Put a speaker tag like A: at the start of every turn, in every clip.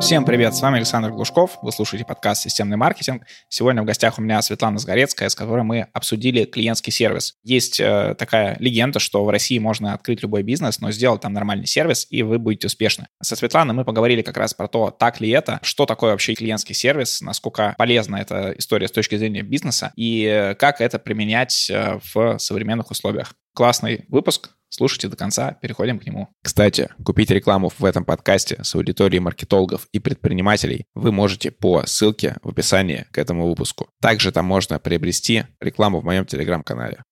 A: Всем привет, с вами Александр Глушков, вы слушаете подкаст «Системный маркетинг». Сегодня в гостях у меня Светлана Сгорецкая, с которой мы обсудили клиентский сервис. Есть э, такая легенда, что в России можно открыть любой бизнес, но сделать там нормальный сервис, и вы будете успешны. Со Светланой мы поговорили как раз про то, так ли это, что такое вообще клиентский сервис, насколько полезна эта история с точки зрения бизнеса, и э, как это применять э, в современных условиях. Классный выпуск, Слушайте до конца, переходим к нему. Кстати, купить рекламу в этом подкасте с аудиторией маркетологов и предпринимателей вы можете по ссылке в описании к этому выпуску. Также там можно приобрести рекламу в моем телеграм-канале.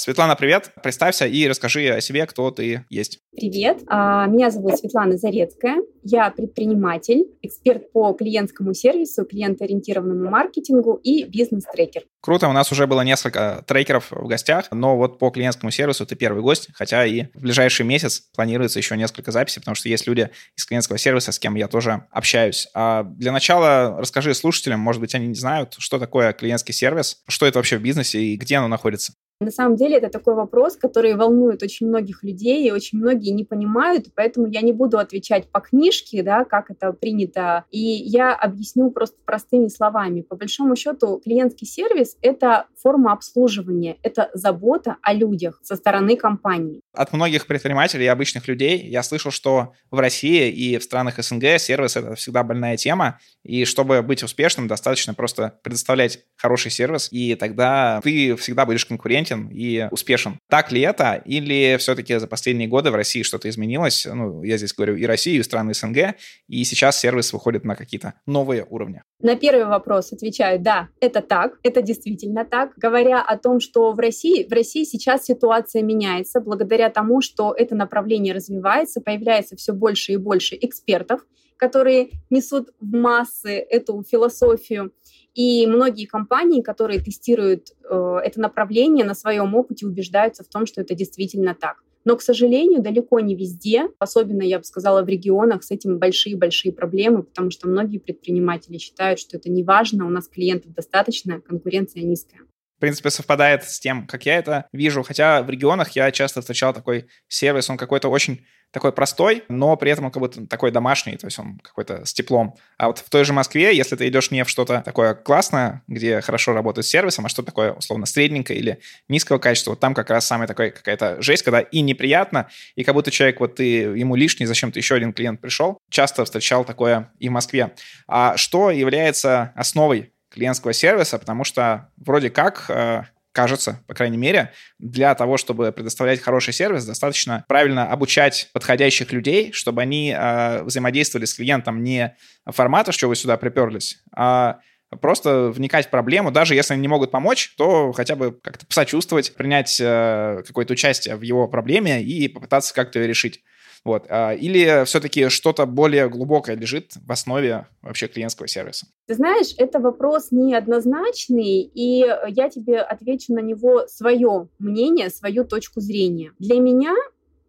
A: Светлана, привет. Представься и расскажи о себе, кто ты есть.
B: Привет. А, меня зовут Светлана Зарецкая. Я предприниматель, эксперт по клиентскому сервису, клиентоориентированному маркетингу и бизнес-трекер.
A: Круто, у нас уже было несколько трекеров в гостях, но вот по клиентскому сервису ты первый гость, хотя и в ближайший месяц планируется еще несколько записей, потому что есть люди из клиентского сервиса, с кем я тоже общаюсь. А для начала расскажи слушателям, может быть, они не знают, что такое клиентский сервис, что это вообще в бизнесе и где оно находится.
B: На самом деле это такой вопрос, который волнует очень многих людей, и очень многие не понимают, поэтому я не буду отвечать по книжке, да, как это принято, и я объясню просто простыми словами. По большому счету, клиентский сервис — это форма обслуживания, это забота о людях со стороны компании.
A: От многих предпринимателей и обычных людей я слышал, что в России и в странах СНГ сервис — это всегда больная тема, и чтобы быть успешным, достаточно просто предоставлять хороший сервис, и тогда ты всегда будешь конкурентен и успешен. Так ли это? Или все-таки за последние годы в России что-то изменилось? Ну, я здесь говорю и Россию, и страны СНГ, и сейчас сервис выходит на какие-то новые уровни.
B: На первый вопрос отвечаю, да, это так, это действительно так. Говоря о том, что в России, в России сейчас ситуация меняется благодаря тому, что это направление развивается, появляется все больше и больше экспертов, которые несут в массы эту философию. И многие компании, которые тестируют э, это направление на своем опыте, убеждаются в том, что это действительно так. Но, к сожалению, далеко не везде, особенно, я бы сказала, в регионах с этим большие-большие проблемы, потому что многие предприниматели считают, что это не важно, у нас клиентов достаточно, конкуренция низкая
A: в принципе, совпадает с тем, как я это вижу. Хотя в регионах я часто встречал такой сервис, он какой-то очень такой простой, но при этом он как будто такой домашний, то есть он какой-то с теплом. А вот в той же Москве, если ты идешь не в что-то такое классное, где хорошо работает с сервисом, а что такое условно средненькое или низкого качества, вот там как раз самая такая какая-то жесть, когда и неприятно, и как будто человек, вот ты ему лишний, зачем-то еще один клиент пришел. Часто встречал такое и в Москве. А что является основой клиентского сервиса, потому что вроде как э, кажется, по крайней мере, для того, чтобы предоставлять хороший сервис, достаточно правильно обучать подходящих людей, чтобы они э, взаимодействовали с клиентом не формата, что вы сюда приперлись, а просто вникать в проблему, даже если они не могут помочь, то хотя бы как-то посочувствовать, принять э, какое-то участие в его проблеме и попытаться как-то ее решить. Вот. А, или все-таки что-то более глубокое лежит в основе вообще клиентского сервиса?
B: Ты знаешь, это вопрос неоднозначный, и я тебе отвечу на него свое мнение, свою точку зрения. Для меня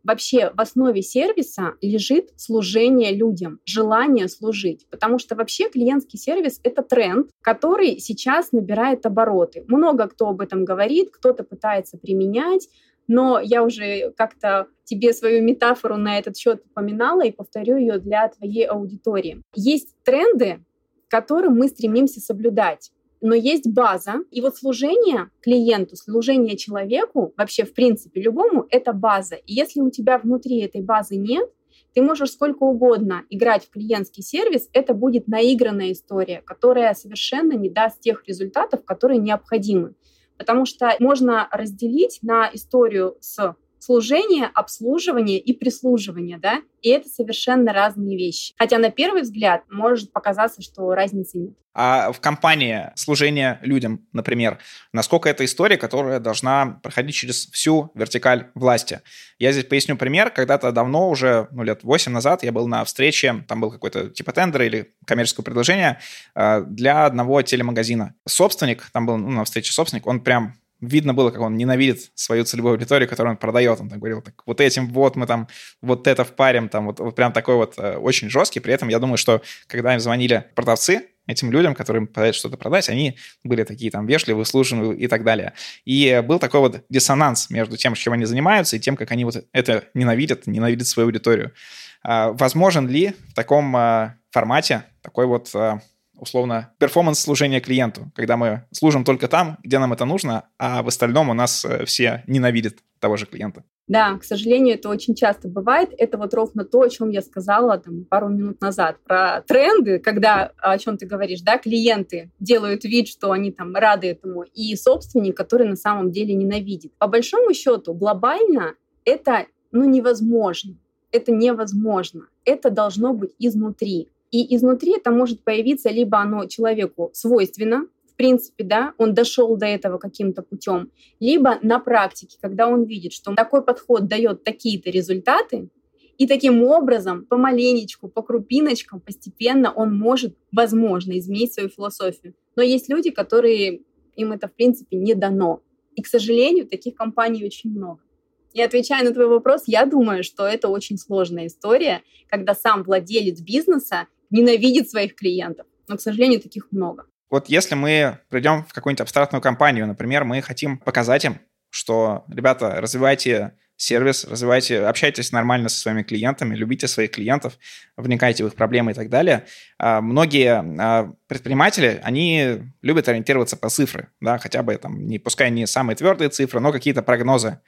B: вообще в основе сервиса лежит служение людям, желание служить. Потому что вообще клиентский сервис — это тренд, который сейчас набирает обороты. Много кто об этом говорит, кто-то пытается применять, но я уже как-то тебе свою метафору на этот счет упоминала и повторю ее для твоей аудитории. Есть тренды, которым мы стремимся соблюдать но есть база. И вот служение клиенту, служение человеку, вообще в принципе любому, это база. И если у тебя внутри этой базы нет, ты можешь сколько угодно играть в клиентский сервис, это будет наигранная история, которая совершенно не даст тех результатов, которые необходимы. Потому что можно разделить на историю с служения, обслуживания и прислуживания, да, и это совершенно разные вещи. Хотя на первый взгляд может показаться, что разницы нет.
A: А в компании служения людям, например, насколько это история, которая должна проходить через всю вертикаль власти? Я здесь поясню пример. Когда-то давно, уже ну, лет 8 назад, я был на встрече, там был какой-то типа тендер или коммерческое предложение э, для одного телемагазина. Собственник, там был ну, на встрече собственник, он прям видно было, как он ненавидит свою целевую аудиторию, которую он продает. Он так говорил, так, вот этим вот мы там вот это впарим, там вот, вот прям такой вот э, очень жесткий. При этом я думаю, что когда им звонили продавцы, этим людям, которым пытаются что-то продать, они были такие там вежливые, служенные и так далее. И был такой вот диссонанс между тем, чем они занимаются, и тем, как они вот это ненавидят, ненавидят свою аудиторию. А, возможен ли в таком а, формате такой вот а, условно перформанс служения клиенту, когда мы служим только там, где нам это нужно, а в остальном у нас э, все ненавидят того же клиента.
B: Да, к сожалению, это очень часто бывает. Это вот ровно то, о чем я сказала там, пару минут назад, про тренды, когда, о чем ты говоришь, да, клиенты делают вид, что они там рады этому, и собственник, который на самом деле ненавидит. По большому счету, глобально это ну, невозможно. Это невозможно. Это должно быть изнутри. И изнутри это может появиться либо оно человеку свойственно, принципе, да, он дошел до этого каким-то путем, либо на практике, когда он видит, что такой подход дает такие-то результаты, и таким образом, помаленечку, по крупиночкам, постепенно он может, возможно, изменить свою философию. Но есть люди, которые им это, в принципе, не дано. И, к сожалению, таких компаний очень много. И отвечая на твой вопрос, я думаю, что это очень сложная история, когда сам владелец бизнеса ненавидит своих клиентов. Но, к сожалению, таких много.
A: Вот если мы придем в какую-нибудь абстрактную компанию, например, мы хотим показать им, что, ребята, развивайте сервис, развивайте, общайтесь нормально со своими клиентами, любите своих клиентов, вникайте в их проблемы и так далее. А, многие а, предприниматели, они любят ориентироваться по цифры, да, хотя бы там, не, пускай не самые твердые цифры, но какие-то прогнозы.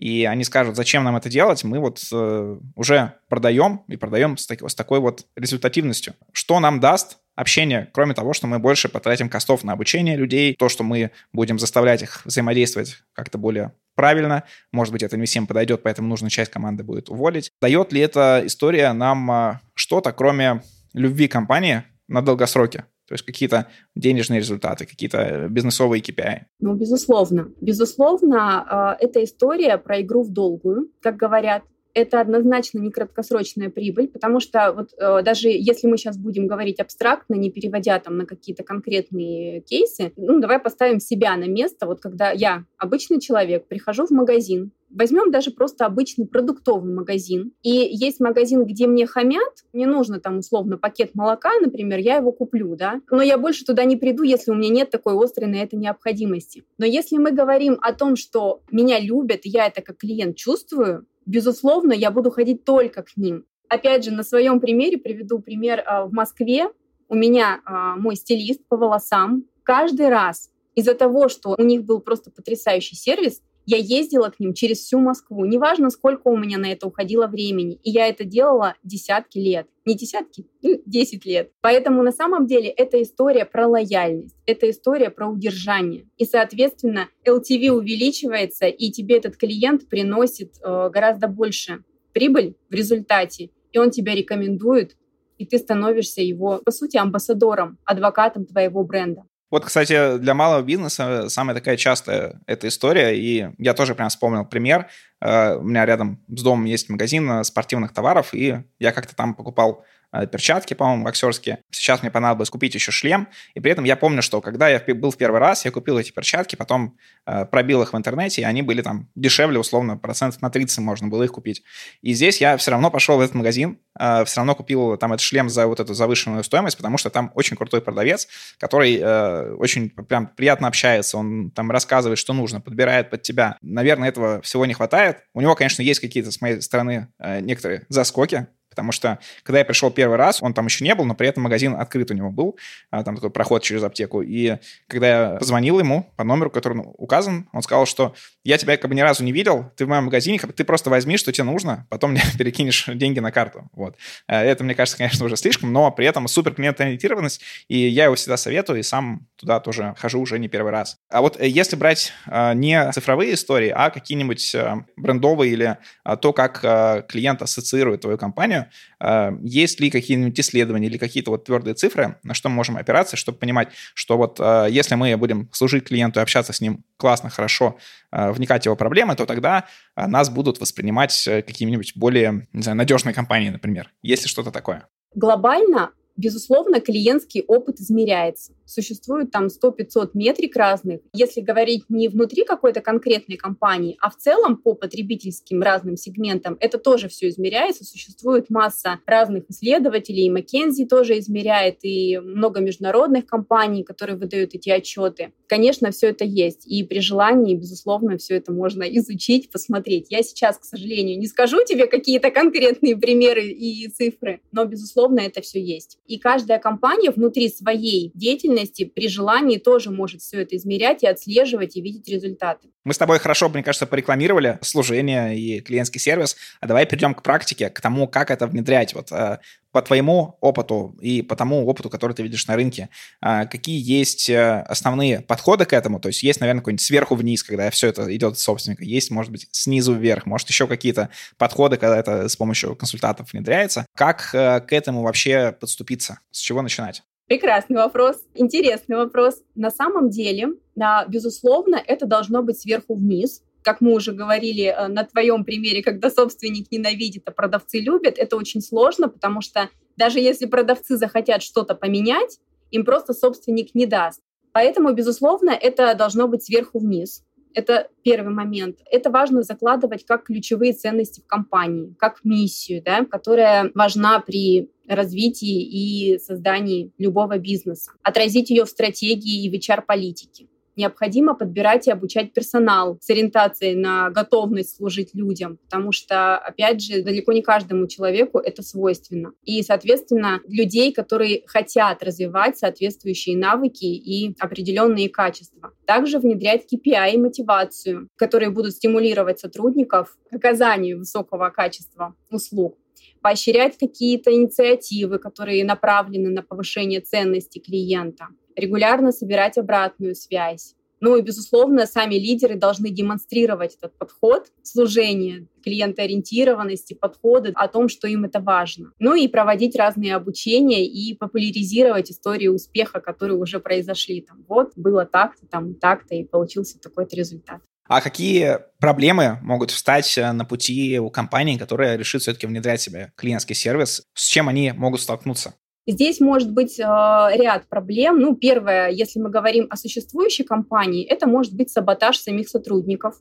A: И они скажут, зачем нам это делать, мы вот э, уже продаем и продаем с, так, с такой вот результативностью. Что нам даст общение, кроме того, что мы больше потратим костов на обучение людей, то, что мы будем заставлять их взаимодействовать как-то более правильно, может быть, это не всем подойдет, поэтому нужно часть команды будет уволить. Дает ли эта история нам а, что-то, кроме любви компании на долгосроке? То есть какие-то денежные результаты, какие-то бизнесовые KPI.
B: Ну, безусловно. Безусловно, а, это история про игру в долгую, как говорят это однозначно не краткосрочная прибыль, потому что вот э, даже если мы сейчас будем говорить абстрактно, не переводя там на какие-то конкретные кейсы, ну давай поставим себя на место, вот когда я обычный человек, прихожу в магазин, Возьмем даже просто обычный продуктовый магазин. И есть магазин, где мне хамят, мне нужно там условно пакет молока, например, я его куплю, да, но я больше туда не приду, если у меня нет такой острой на это необходимости. Но если мы говорим о том, что меня любят, и я это как клиент чувствую, безусловно, я буду ходить только к ним. Опять же, на своем примере приведу пример а, в Москве. У меня а, мой стилист по волосам каждый раз из-за того, что у них был просто потрясающий сервис, я ездила к ним через всю Москву. Неважно, сколько у меня на это уходило времени. И я это делала десятки лет. Не десятки, ну, десять лет. Поэтому на самом деле это история про лояльность. Это история про удержание. И, соответственно, LTV увеличивается, и тебе этот клиент приносит э, гораздо больше прибыль в результате. И он тебя рекомендует, и ты становишься его, по сути, амбассадором, адвокатом твоего бренда.
A: Вот, кстати, для малого бизнеса самая такая частая эта история, и я тоже прям вспомнил пример. Э, у меня рядом с домом есть магазин э, спортивных товаров, и я как-то там покупал перчатки, по-моему, боксерские. Сейчас мне понадобилось купить еще шлем, и при этом я помню, что когда я был в первый раз, я купил эти перчатки, потом э, пробил их в интернете, и они были там дешевле, условно, процентов на 30 можно было их купить. И здесь я все равно пошел в этот магазин, э, все равно купил там этот шлем за вот эту завышенную стоимость, потому что там очень крутой продавец, который э, очень прям приятно общается, он там рассказывает, что нужно, подбирает под тебя. Наверное, этого всего не хватает. У него, конечно, есть какие-то, с моей стороны, э, некоторые заскоки, Потому что, когда я пришел первый раз, он там еще не был, но при этом магазин открыт у него был, а, там такой проход через аптеку. И когда я позвонил ему по номеру, который указан, он сказал, что я тебя как бы ни разу не видел, ты в моем магазине, ты просто возьми, что тебе нужно, потом мне перекинешь деньги на карту. Вот. А, это, мне кажется, конечно, уже слишком, но при этом супер клиент-ориентированность, и я его всегда советую, и сам туда тоже хожу уже не первый раз. А вот э, если брать а, не цифровые истории, а какие-нибудь брендовые или то, как клиент ассоциирует твою компанию, а, есть ли какие-нибудь исследования или какие-то вот твердые цифры, на что мы можем опираться, чтобы понимать, что вот а, если мы будем служить клиенту и общаться с ним классно, хорошо, а, вникать в его проблемы, то тогда нас будут воспринимать э, какими-нибудь более, не знаю, надежные компании, например. Есть ли что-то такое?
B: Глобально безусловно, клиентский опыт измеряется. Существует там 100-500 метрик разных. Если говорить не внутри какой-то конкретной компании, а в целом по потребительским разным сегментам, это тоже все измеряется. Существует масса разных исследователей, и McKinsey тоже измеряет, и много международных компаний, которые выдают эти отчеты. Конечно, все это есть. И при желании, безусловно, все это можно изучить, посмотреть. Я сейчас, к сожалению, не скажу тебе какие-то конкретные примеры и цифры, но, безусловно, это все есть. И каждая компания внутри своей деятельности при желании тоже может все это измерять и отслеживать и видеть результаты.
A: Мы с тобой хорошо, мне кажется, порекламировали служение и клиентский сервис. А давай перейдем к практике, к тому, как это внедрять. Вот э, по твоему опыту и по тому опыту, который ты видишь на рынке, э, какие есть э, основные подходы к этому? То есть есть, наверное, какой-нибудь сверху вниз, когда все это идет от собственника. Есть, может быть, снизу вверх. Может, еще какие-то подходы, когда это с помощью консультантов внедряется. Как к этому вообще подступиться? С чего начинать?
B: Прекрасный вопрос, интересный вопрос. На самом деле, да, безусловно, это должно быть сверху вниз. Как мы уже говорили э, на твоем примере, когда собственник ненавидит, а продавцы любят, это очень сложно, потому что даже если продавцы захотят что-то поменять, им просто собственник не даст. Поэтому, безусловно, это должно быть сверху вниз. Это первый момент. Это важно закладывать как ключевые ценности в компании, как миссию, да, которая важна при развитии и создании любого бизнеса, отразить ее в стратегии и в HR-политике. Необходимо подбирать и обучать персонал с ориентацией на готовность служить людям, потому что, опять же, далеко не каждому человеку это свойственно. И, соответственно, людей, которые хотят развивать соответствующие навыки и определенные качества. Также внедрять KPI и мотивацию, которые будут стимулировать сотрудников к оказанию высокого качества услуг поощрять какие-то инициативы, которые направлены на повышение ценности клиента, регулярно собирать обратную связь. Ну и, безусловно, сами лидеры должны демонстрировать этот подход служения, клиентоориентированности, подходы о том, что им это важно. Ну и проводить разные обучения и популяризировать истории успеха, которые уже произошли. Там, вот, было так-то, там, так-то, и получился такой-то результат.
A: А какие проблемы могут встать э, на пути у компании, которая решит все-таки внедрять себе клиентский сервис? С чем они могут столкнуться?
B: Здесь может быть э, ряд проблем. Ну, первое, если мы говорим о существующей компании, это может быть саботаж самих сотрудников,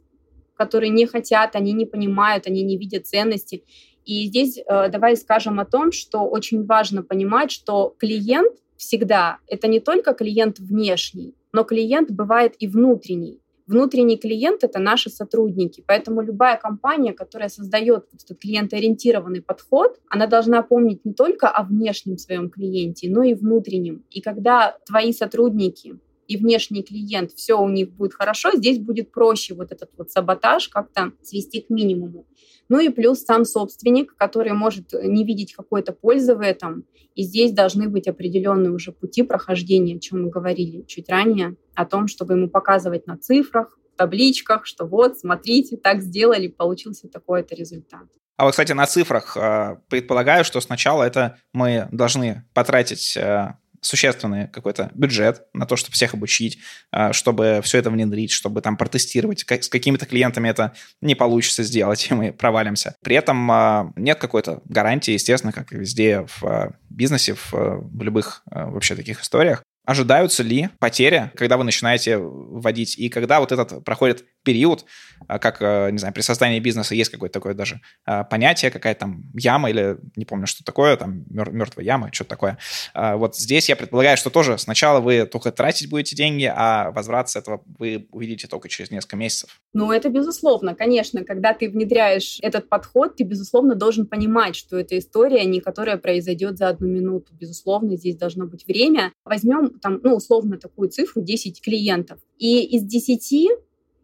B: которые не хотят, они не понимают, они не видят ценности. И здесь э, давай скажем о том, что очень важно понимать, что клиент всегда это не только клиент внешний, но клиент бывает и внутренний. Внутренний клиент — это наши сотрудники, поэтому любая компания, которая создает этот клиентоориентированный подход, она должна помнить не только о внешнем своем клиенте, но и внутреннем. И когда твои сотрудники и внешний клиент, все у них будет хорошо, здесь будет проще вот этот вот саботаж как-то свести к минимуму. Ну и плюс сам собственник, который может не видеть какой-то пользы в этом. И здесь должны быть определенные уже пути прохождения, о чем мы говорили чуть ранее, о том, чтобы ему показывать на цифрах, табличках, что вот, смотрите, так сделали, получился такой-то результат.
A: А вот, кстати, на цифрах э, предполагаю, что сначала это мы должны потратить э, существенный какой-то бюджет на то, чтобы всех обучить, а, чтобы все это внедрить, чтобы там протестировать. С какими-то клиентами это не получится сделать, и мы провалимся. При этом а, нет какой-то гарантии, естественно, как и везде в а, бизнесе, в, любых вообще таких историях. Ожидаются ли потери, когда вы начинаете вводить, и когда вот этот проходит период, а, как, э, не знаю, при создании бизнеса есть какое-то такое даже а, понятие, какая-то там яма или не помню, что такое, там мертвая яма, что-то такое. А, вот здесь я предполагаю, что тоже сначала вы только тратить будете деньги, а возврат с этого вы увидите только через несколько месяцев.
B: Ну, это безусловно, конечно. Когда ты внедряешь этот подход, ты, безусловно, должен понимать, что эта история не которая произойдет за одну минуту. Безусловно, здесь должно быть время. Возьмем там, ну, условно такую цифру 10 клиентов. И из 10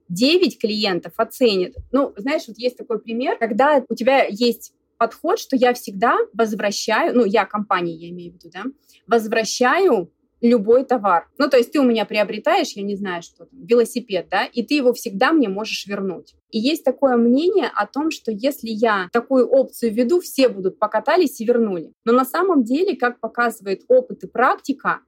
B: 9 клиентов оценит. Ну, знаешь, вот есть такой пример, когда у тебя есть подход, что я всегда возвращаю, ну, я компания, я имею в виду, да, возвращаю любой товар. Ну, то есть ты у меня приобретаешь, я не знаю, что там, велосипед, да, и ты его всегда мне можешь вернуть. И есть такое мнение о том, что если я такую опцию веду, все будут покатались и вернули. Но на самом деле, как показывает опыт и практика,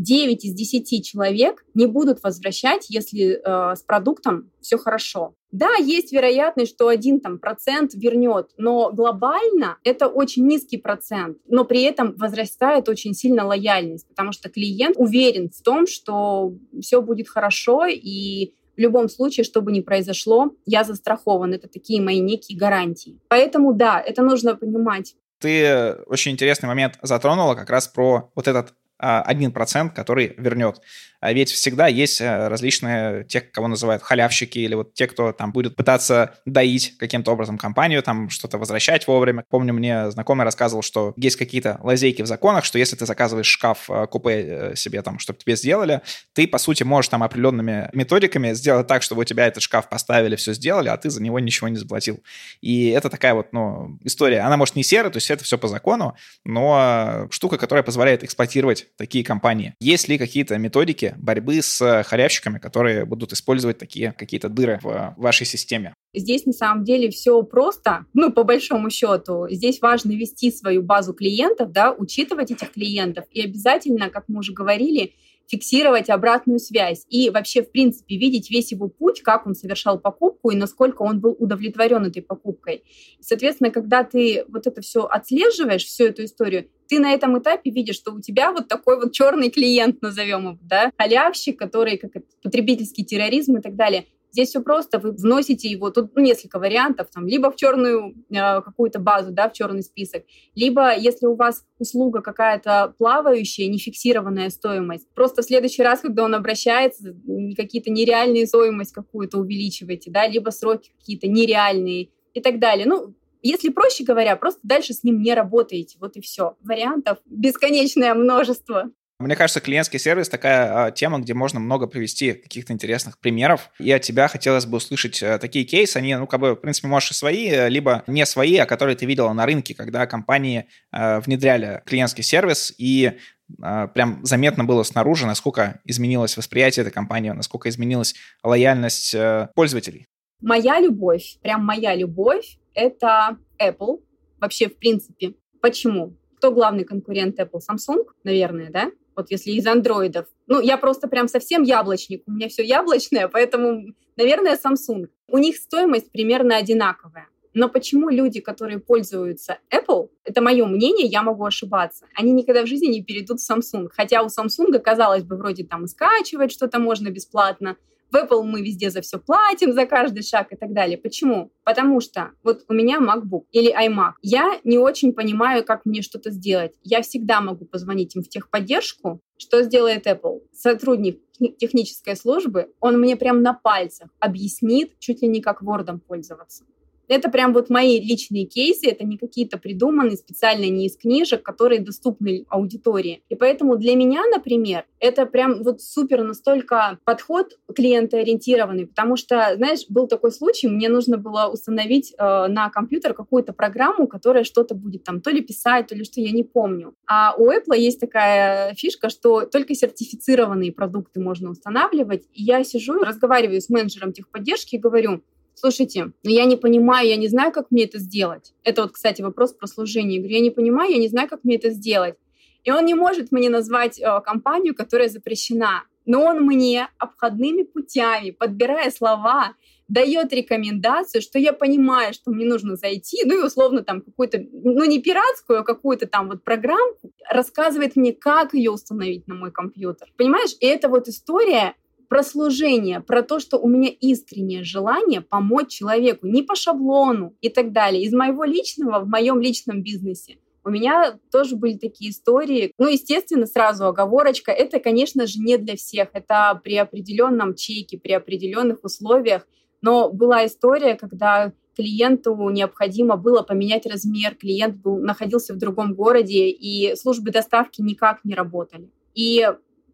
B: 9 из 10 человек не будут возвращать, если э, с продуктом все хорошо. Да, есть вероятность, что один там, процент вернет, но глобально это очень низкий процент, но при этом возрастает очень сильно лояльность, потому что клиент уверен в том, что все будет хорошо и в любом случае, что бы ни произошло, я застрахован. Это такие мои некие гарантии. Поэтому да, это нужно понимать.
A: Ты очень интересный момент затронула как раз про вот этот 1%, а, который вернет. А ведь всегда есть э, различные, те, кого называют халявщики, или вот те, кто там будет пытаться доить каким-то образом компанию, там что-то возвращать вовремя. Помню, мне знакомый рассказывал, что есть какие-то лазейки в законах, что если ты заказываешь шкаф э, купе э, себе там, чтобы тебе сделали, ты, по сути, можешь там определенными методиками сделать так, чтобы у тебя этот шкаф поставили, все сделали, а ты за него ничего не заплатил. И это такая вот, ну, история. Она, может, не серая, то есть это все по закону, но штука, которая позволяет эксплуатировать такие компании. Есть ли какие-то методики, борьбы с халявщиками, которые будут использовать такие какие-то дыры в вашей системе?
B: Здесь на самом деле все просто, ну, по большому счету. Здесь важно вести свою базу клиентов, да, учитывать этих клиентов и обязательно, как мы уже говорили, фиксировать обратную связь и вообще, в принципе, видеть весь его путь, как он совершал покупку и насколько он был удовлетворен этой покупкой. Соответственно, когда ты вот это все отслеживаешь, всю эту историю, ты на этом этапе видишь, что у тебя вот такой вот черный клиент, назовем его, да, халявщик, который как потребительский терроризм и так далее. Здесь все просто, вы вносите его, тут ну, несколько вариантов, там, либо в черную э, какую-то базу, да, в черный список, либо если у вас услуга какая-то плавающая, нефиксированная стоимость, просто в следующий раз, когда он обращается, какие-то нереальные стоимость какую-то увеличиваете, да, либо сроки какие-то нереальные и так далее. Ну, если проще говоря, просто дальше с ним не работаете, вот и все. Вариантов бесконечное множество.
A: Мне кажется, клиентский сервис такая а, тема, где можно много привести каких-то интересных примеров. И от тебя хотелось бы услышать а, такие кейсы. Они, ну, как бы, в принципе, можешь и свои, э, либо не свои, а которые ты видела на рынке, когда компании а, внедряли клиентский сервис, и прям заметно было снаружи, насколько изменилось восприятие этой компании, насколько изменилась лояльность пользователей.
B: Моя любовь, прям моя любовь, это Apple. Вообще, в принципе. Почему? Кто главный конкурент Apple? Samsung, наверное, да? Вот если из андроидов. Ну, я просто прям совсем яблочник, у меня все яблочное, поэтому, наверное, Samsung. У них стоимость примерно одинаковая. Но почему люди, которые пользуются Apple, это мое мнение, я могу ошибаться, они никогда в жизни не перейдут в Samsung. Хотя у Samsung, казалось бы, вроде там скачивать что-то можно бесплатно, в Apple мы везде за все платим, за каждый шаг и так далее. Почему? Потому что вот у меня MacBook или iMac. Я не очень понимаю, как мне что-то сделать. Я всегда могу позвонить им в техподдержку. Что сделает Apple? Сотрудник технической службы, он мне прям на пальцах объяснит, чуть ли не как Word пользоваться. Это прям вот мои личные кейсы, это не какие-то придуманные специально не из книжек, которые доступны аудитории. И поэтому для меня, например, это прям вот супер настолько подход клиентоориентированный, потому что, знаешь, был такой случай, мне нужно было установить э, на компьютер какую-то программу, которая что-то будет там то ли писать, то ли что, я не помню. А у Apple есть такая фишка, что только сертифицированные продукты можно устанавливать. И я сижу, разговариваю с менеджером техподдержки и говорю, слушайте, ну я не понимаю, я не знаю, как мне это сделать. Это вот, кстати, вопрос про служение. Я говорю, я не понимаю, я не знаю, как мне это сделать. И он не может мне назвать э, компанию, которая запрещена. Но он мне обходными путями, подбирая слова, дает рекомендацию, что я понимаю, что мне нужно зайти, ну и условно там какую-то, ну не пиратскую, а какую-то там вот программку, рассказывает мне, как ее установить на мой компьютер. Понимаешь? И это вот история, про служение, про то, что у меня искреннее желание помочь человеку, не по шаблону и так далее. Из моего личного в моем личном бизнесе. У меня тоже были такие истории. Ну, естественно, сразу оговорочка. Это, конечно же, не для всех. Это при определенном чеке, при определенных условиях. Но была история, когда клиенту необходимо было поменять размер, клиент был, находился в другом городе, и службы доставки никак не работали. И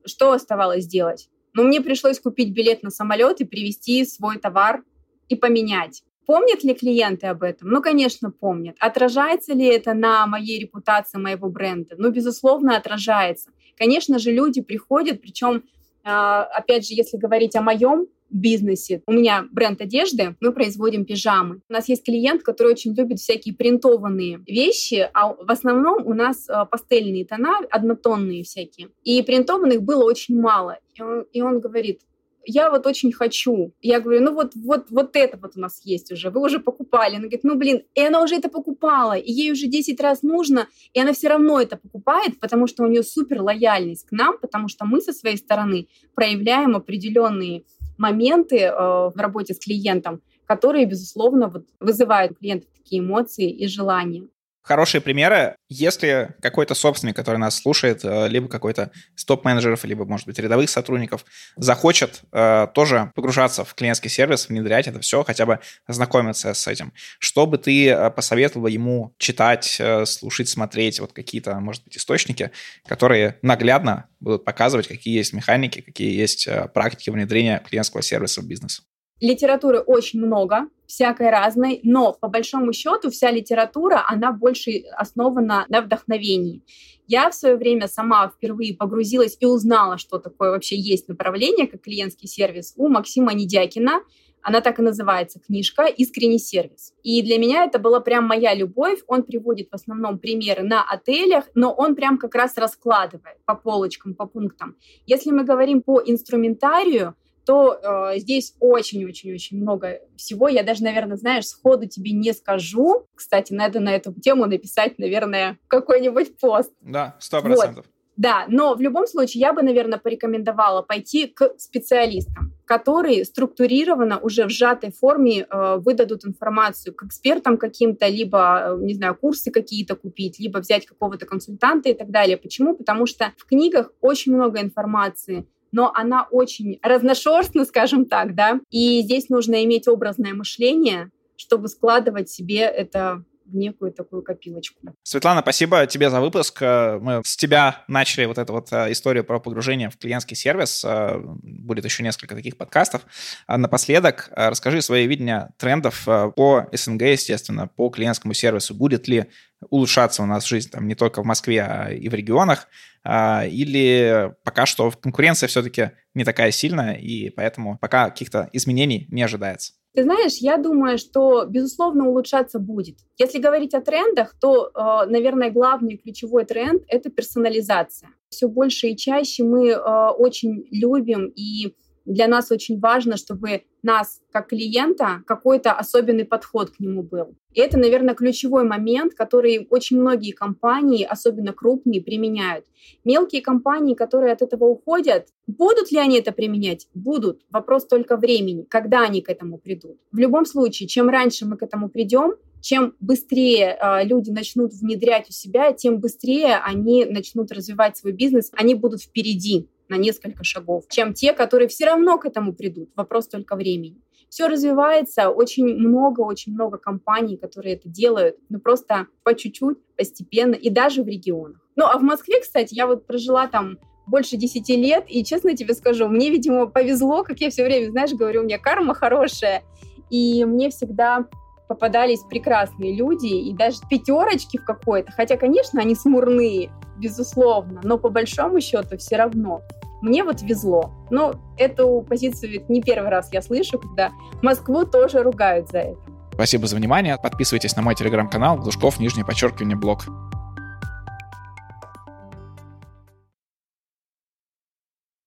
B: что оставалось делать? Но мне пришлось купить билет на самолет и привезти свой товар и поменять. Помнят ли клиенты об этом? Ну, конечно, помнят. Отражается ли это на моей репутации моего бренда? Ну, безусловно, отражается. Конечно же, люди приходят, причем, а, опять же, если говорить о моем бизнесе. У меня бренд одежды, мы производим пижамы. У нас есть клиент, который очень любит всякие принтованные вещи, а в основном у нас э, пастельные тона, однотонные всякие. И принтованных было очень мало. И он, и он говорит, я вот очень хочу. Я говорю, ну вот, вот, вот это вот у нас есть уже, вы уже покупали. Она говорит, ну блин, и она уже это покупала, и ей уже 10 раз нужно, и она все равно это покупает, потому что у нее супер лояльность к нам, потому что мы со своей стороны проявляем определенные моменты э, в работе с клиентом, которые, безусловно, вот, вызывают у клиентов такие эмоции и желания
A: хорошие примеры, если какой-то собственник, который нас слушает, э, либо какой-то из топ-менеджеров, либо, может быть, рядовых сотрудников, захочет э, тоже погружаться в клиентский сервис, внедрять это все, хотя бы знакомиться с этим, что бы ты э, посоветовала ему читать, э, слушать, смотреть, вот какие-то, может быть, источники, которые наглядно будут показывать, какие есть механики, какие есть практики внедрения клиентского сервиса в бизнес?
B: Литературы очень много, всякой разной, но по большому счету вся литература, она больше основана на вдохновении. Я в свое время сама впервые погрузилась и узнала, что такое вообще есть направление, как клиентский сервис, у Максима Недякина. Она так и называется, книжка «Искренний сервис». И для меня это была прям моя любовь. Он приводит в основном примеры на отелях, но он прям как раз раскладывает по полочкам, по пунктам. Если мы говорим по инструментарию, то э, здесь очень-очень-очень много всего. Я даже, наверное, знаешь, сходу тебе не скажу. Кстати, надо на эту тему написать, наверное, какой-нибудь пост.
A: Да, сто процентов. Вот.
B: Да, но в любом случае я бы, наверное, порекомендовала пойти к специалистам, которые структурированно уже в сжатой форме э, выдадут информацию к экспертам каким-то, либо, э, не знаю, курсы какие-то купить, либо взять какого-то консультанта и так далее. Почему? Потому что в книгах очень много информации, но она очень разношерстна, скажем так, да, и здесь нужно иметь образное мышление, чтобы складывать себе это в некую такую копилочку.
A: Светлана, спасибо тебе за выпуск. Э, мы с тебя начали вот эту вот э, историю про погружение в клиентский сервис. Э, будет еще несколько таких подкастов. А напоследок расскажи свое видение трендов по СНГ, естественно, по клиентскому сервису. Будет ли улучшаться у нас жизнь там не только в Москве, а и в регионах? Или пока что конкуренция все-таки не такая сильная, и поэтому пока каких-то изменений не ожидается?
B: Ты знаешь, я думаю, что, безусловно, улучшаться будет. Если говорить о трендах, то, э, наверное, главный ключевой тренд — это персонализация. Все больше и чаще мы э, очень любим и для нас очень важно, чтобы нас, как клиента, какой-то особенный подход к нему был. И это, наверное, ключевой момент, который очень многие компании, особенно крупные, применяют. Мелкие компании, которые от этого уходят, будут ли они это применять? Будут. Вопрос только времени, когда они к этому придут. В любом случае, чем раньше мы к этому придем, чем быстрее э, люди начнут внедрять у себя, тем быстрее они начнут развивать свой бизнес, они будут впереди на несколько шагов, чем те, которые все равно к этому придут. Вопрос только времени. Все развивается, очень много, очень много компаний, которые это делают, но просто по чуть-чуть, постепенно, и даже в регионах. Ну, а в Москве, кстати, я вот прожила там больше 10 лет, и честно тебе скажу, мне, видимо, повезло, как я все время, знаешь, говорю, у меня карма хорошая, и мне всегда попадались прекрасные люди, и даже пятерочки в какой-то, хотя, конечно, они смурные, безусловно, но по большому счету все равно. Мне вот везло. Но эту позицию ведь не первый раз я слышу, когда Москву тоже ругают за это.
A: Спасибо за внимание. Подписывайтесь на мой телеграм-канал Глушков, нижнее подчеркивание, блог.